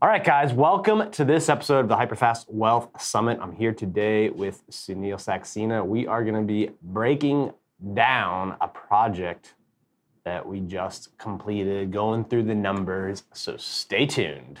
All right, guys, welcome to this episode of the Hyperfast Wealth Summit. I'm here today with Sunil Saxena. We are going to be breaking down a project that we just completed, going through the numbers. So stay tuned.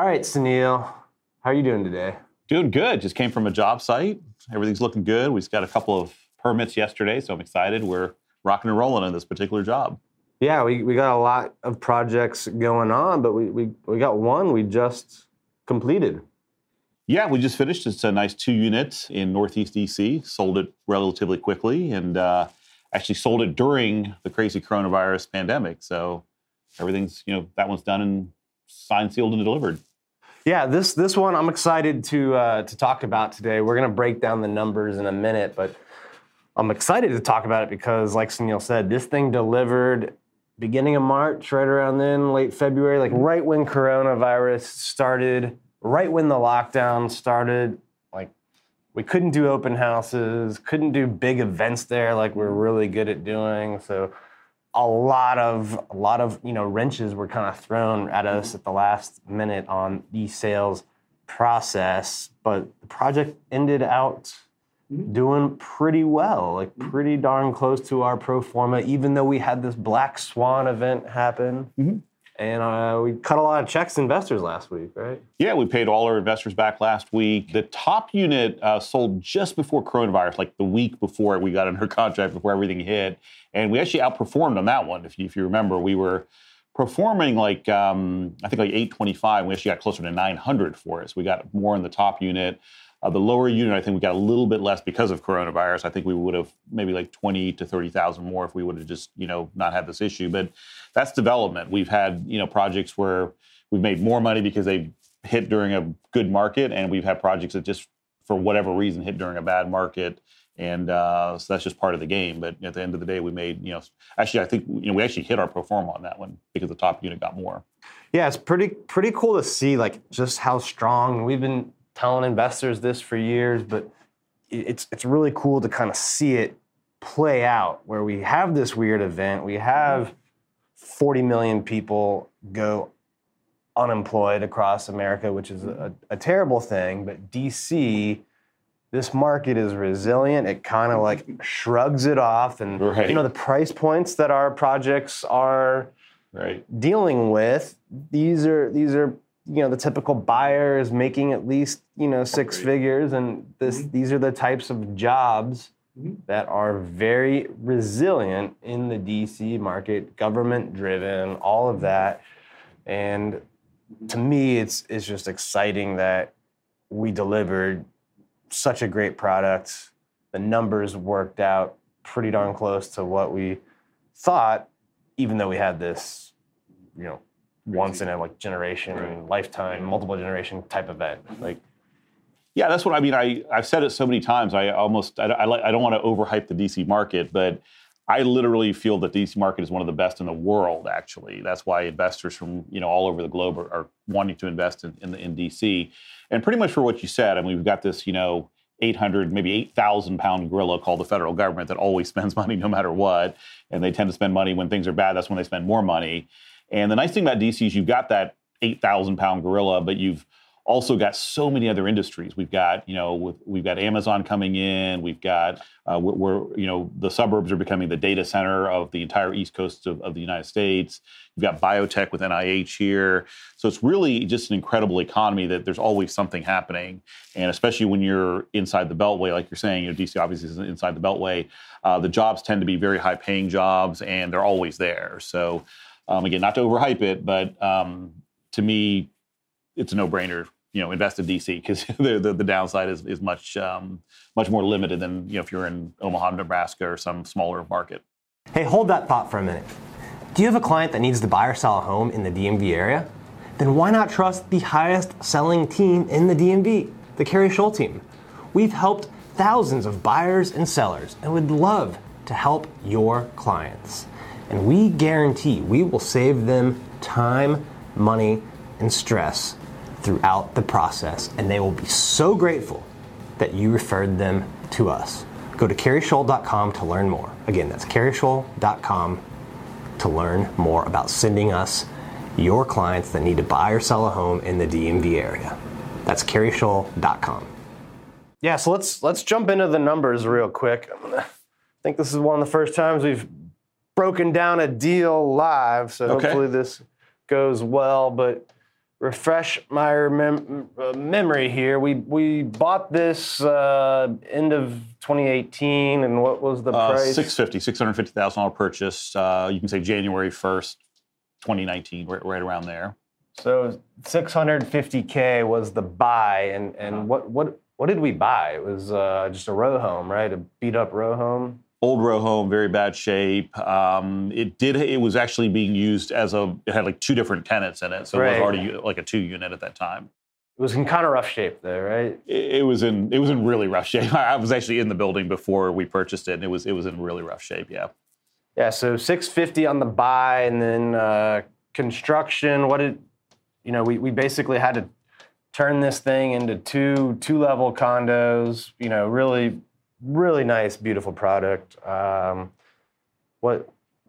All right, Sunil, how are you doing today? Doing good. Just came from a job site. Everything's looking good. We just got a couple of permits yesterday, so I'm excited. We're rocking and rolling on this particular job. Yeah, we, we got a lot of projects going on, but we, we, we got one we just completed. Yeah, we just finished. It's a nice two unit in Northeast DC. Sold it relatively quickly and uh, actually sold it during the crazy coronavirus pandemic. So everything's, you know, that one's done and signed, sealed, and delivered. Yeah, this this one I'm excited to uh, to talk about today. We're to break down the numbers in a minute, but I'm excited to talk about it because, like Sunil said, this thing delivered beginning of March, right around then, late February, like right when coronavirus started, right when the lockdown started. Like we couldn't do open houses, couldn't do big events there, like we're really good at doing. So a lot of a lot of you know wrenches were kind of thrown at us at the last minute on the sales process, but the project ended out mm-hmm. doing pretty well, like mm-hmm. pretty darn close to our pro forma, even though we had this black swan event happen. Mm-hmm. And uh, we cut a lot of checks to investors last week, right? Yeah, we paid all our investors back last week. The top unit uh, sold just before coronavirus, like the week before we got under contract, before everything hit. And we actually outperformed on that one. If you, if you remember, we were performing like, um, I think like 825. We actually got closer to 900 for us. We got more in the top unit. Uh, the lower unit, I think we got a little bit less because of coronavirus. I think we would have maybe like 20 to 30,000 more if we would have just, you know, not had this issue. But that's development. We've had, you know, projects where we've made more money because they hit during a good market, and we've had projects that just, for whatever reason, hit during a bad market. And uh, so that's just part of the game. But at the end of the day, we made, you know, actually, I think, you know, we actually hit our pro forma on that one because the top unit got more. Yeah, it's pretty pretty cool to see like just how strong we've been telling investors this for years, but it's it's really cool to kind of see it play out where we have this weird event, we have 40 million people go unemployed across America, which is a, a terrible thing, but DC this market is resilient. It kind of like shrugs it off, and right. you know the price points that our projects are right. dealing with. These are these are you know the typical buyer is making at least you know six figures and this mm-hmm. these are the types of jobs mm-hmm. that are very resilient in the DC market government driven all of that and to me it's it's just exciting that we delivered such a great product the numbers worked out pretty darn close to what we thought even though we had this you know once in a like generation, right. lifetime, multiple generation type event. Like, yeah, that's what I mean. I I've said it so many times. I almost I, I, I don't want to overhype the DC market, but I literally feel that DC market is one of the best in the world. Actually, that's why investors from you know all over the globe are, are wanting to invest in, in, in DC, and pretty much for what you said. I mean, we've got this you know 800, maybe 8,000 pound gorilla called the federal government that always spends money no matter what. And they tend to spend money when things are bad. That's when they spend more money. And the nice thing about DC is you've got that 8,000 pound gorilla, but you've also got so many other industries. We've got, you know, we've got Amazon coming in. We've got, uh, we're, you know, the suburbs are becoming the data center of the entire east coast of, of the United States. You've got biotech with NIH here. So it's really just an incredible economy that there's always something happening. And especially when you're inside the Beltway, like you're saying, you know, DC obviously is inside the Beltway. Uh, the jobs tend to be very high paying jobs and they're always there. So um, again, not to overhype it, but um, to me, it's a no-brainer. You know, invest in DC because the, the, the downside is is much um, much more limited than you know if you're in Omaha, Nebraska, or some smaller market. Hey, hold that thought for a minute. Do you have a client that needs to buy or sell a home in the DMV area? Then why not trust the highest selling team in the DMV, the Kerry Shull team? We've helped thousands of buyers and sellers and would love to help your clients. And we guarantee we will save them time, money, and stress throughout the process. And they will be so grateful that you referred them to us. Go to kerryshull.com to learn more. Again, that's kerryshull.com to learn more about sending us your clients that need to buy or sell a home in the DMV area. That's kerryshull.com. Yeah, so let's let's jump into the numbers real quick. I think this is one of the first times we've broken down a deal live, so Okay. hopefully this goes well. But refresh my remem- uh, memory here. We we bought this uh, end of 2018, and what was the Uh, price? 650 $650,000 purchase. Uh, you can say January 1st, 2019, right, right around there. So 650k was the buy, and and Uh-huh. what what what did we buy? It was uh, just a row home, right? A beat up row home. Old row home, very bad shape. Um, it did. It was actually being used as a. It had like two different tenants in it, so it was already like a two unit at that time. It was in kind of rough shape, though, right? It, it was in. It was in really rough shape. I was actually in the building before we purchased it, and it was. It was in really rough shape. Yeah. Yeah. So 650 on the buy, and then uh, construction. What did you know? We we basically had to turn this thing into two two level condos. You know, really really nice, beautiful product. Um, what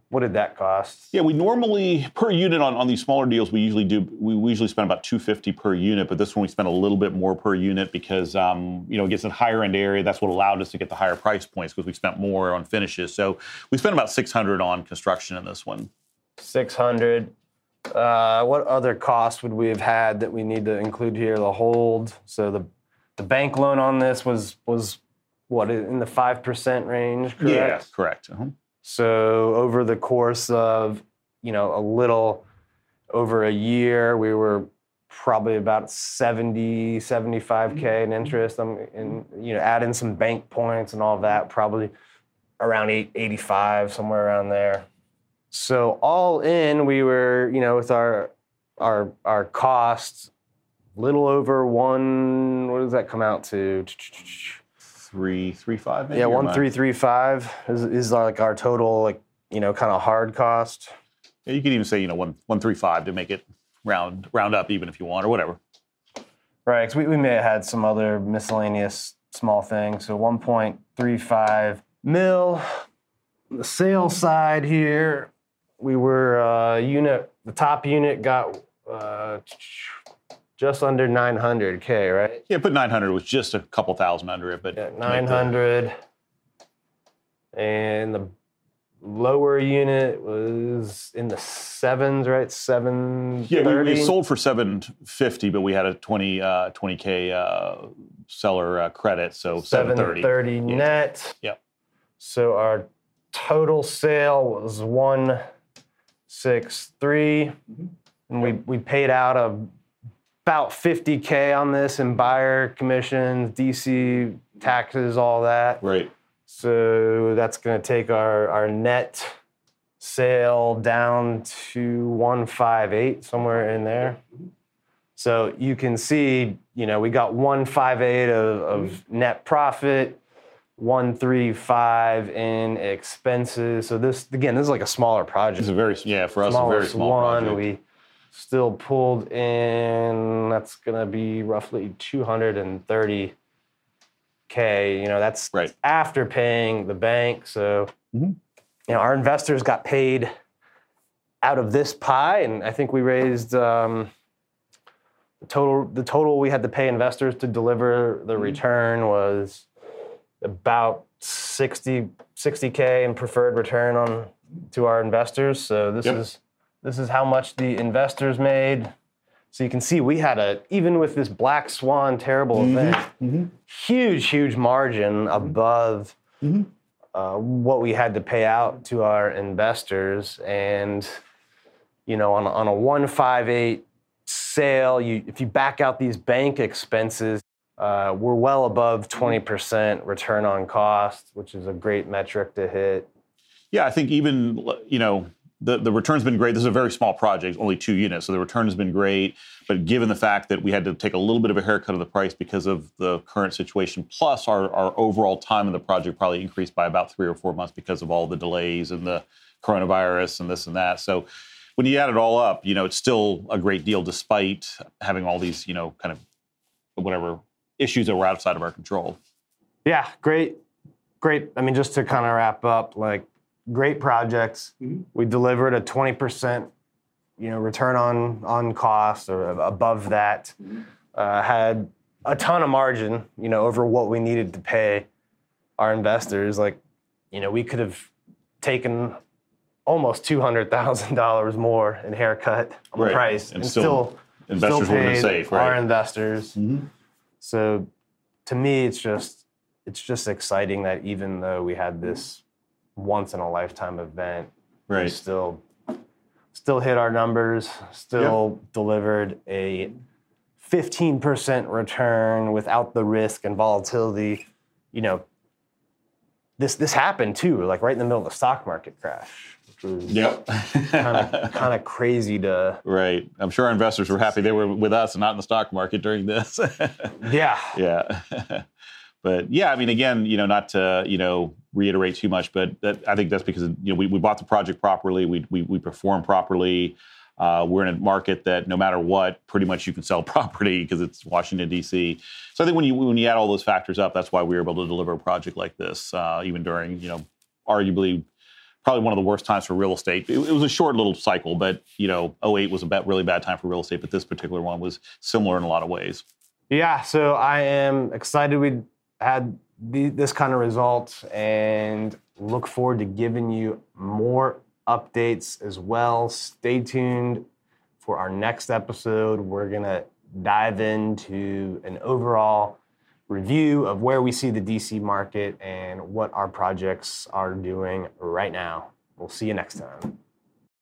what did that cost? Yeah, we normally per unit on, on these smaller deals we usually do we we usually spend about 250 per unit, but this one we spent a little bit more per unit because um, you know it gets in higher end area. That's what allowed us to get the higher price points because we spent more on finishes. So we spent about 600 on construction in this one. 600. Uh, what other costs would we have had that we need to include here? The hold. So the the bank loan on this was was what in the five percent range, correct? Yeah, correct. Uh-huh. So over the course of you know a little over a year, we were probably about 70, 75k in interest. I'm in you know add in some bank points and all that, probably around eight, 85, somewhere around there. So all in, we were you know with our our our costs, little over one. What does that come out to? Three, three, five. Maybe, Yeah, one three three five is is like our total like you know kind of hard cost. Yeah, you could even say you know one one three five to make it round round up even if you want or whatever. Right, 'cause we, we may have had some other miscellaneous small things. So 1.35 mil. The sales side here, we were uh, unit. The top unit got uh, just under 900k, right? Yeah, put 900 was just a couple thousand under it, but Yeah, to make the- 900. And the lower unit was in the sevens, right? Seven. Yeah, we, we sold for 750, but we had a 20 uh, 20k uh, seller uh, credit, so 730. 730 net. Yep. So our total sale was 163 and we we paid out a, about 50k on this in buyer commissions, DC taxes, all that. Right. So that's going to take our our net sale down to 158 somewhere in there. So you can see, you know, we got 158 of, of net profit, 135 in expenses. So this again, this is like a smaller project It's a very yeah for us a very small one. project. We still pulled in. That's gonna be roughly 230k. You know, that's Right. after paying the bank. So, Mhm. you know, our investors got paid out of this pie, and I think we raised. Um, the total the total we had to pay investors to deliver Mm-hmm. the return was about 60 60k in preferred return on to our investors so this Yep. is this is how much the investors made so you can see we had a even with this black swan terrible Mm-hmm. event huge huge margin above Mm-hmm. uh, what we had to pay out to our investors and you know on, a- on a 158 sale you if you back out these bank expenses uh, we're well above 20% return on cost which is a great metric to hit Yeah, I think even you know the, the return's been great. This is a very small project, only two units, so the return has been great. But given the fact that we had to take a little bit of a haircut of the price because of the current situation, plus our, our overall time in the project probably increased by about three or four months because of all the delays and the coronavirus and this and that. So when you add it all up, you know, it's still a great deal despite having all these, you know, kind of whatever issues that were outside of our control. Yeah, great, great. I mean, just to kind of wrap up, like great projects. Mm-hmm. We delivered a 20%, you know, return on on cost or above that. Mm-hmm. Uh, had a ton of margin, you know, over what we needed to pay our investors. Like, you know, we could have taken almost two hundred thousand dollars more in haircut on right. price, and, and still, still investors still paid safe, right? Our investors. Mm-hmm. So, to me, it's just it's just exciting that even though we had this once in a lifetime event. Right. We still still hit our numbers, still yep. delivered a 15% return without the risk and volatility. You know, this this happened too, like right in the middle of the stock market crash. Yep. kind of kind of crazy to Right. I'm sure our investors were happy they were with us and not in the stock market during this. yeah. Yeah. but yeah, I mean, again, you know, not to you know reiterate too much, but that, I think that's because you know we, we bought the project properly, we we, we perform properly. Uh, we're in a market that no matter what, pretty much you can sell property because it's Washington D.C. So I think when you when you add all those factors up, that's why we were able to deliver a project like this, uh, even during you know arguably probably one of the worst times for real estate. It, it was a short little cycle, but you know 08 was a bad, really bad time for real estate, but this particular one was similar in a lot of ways. Yeah, so I am excited we had the, this kind of result and look forward to giving you more updates as well. Stay tuned for our next episode. We're going to dive into an overall review of where we see the DC market and what our projects are doing right now. We'll see you next time.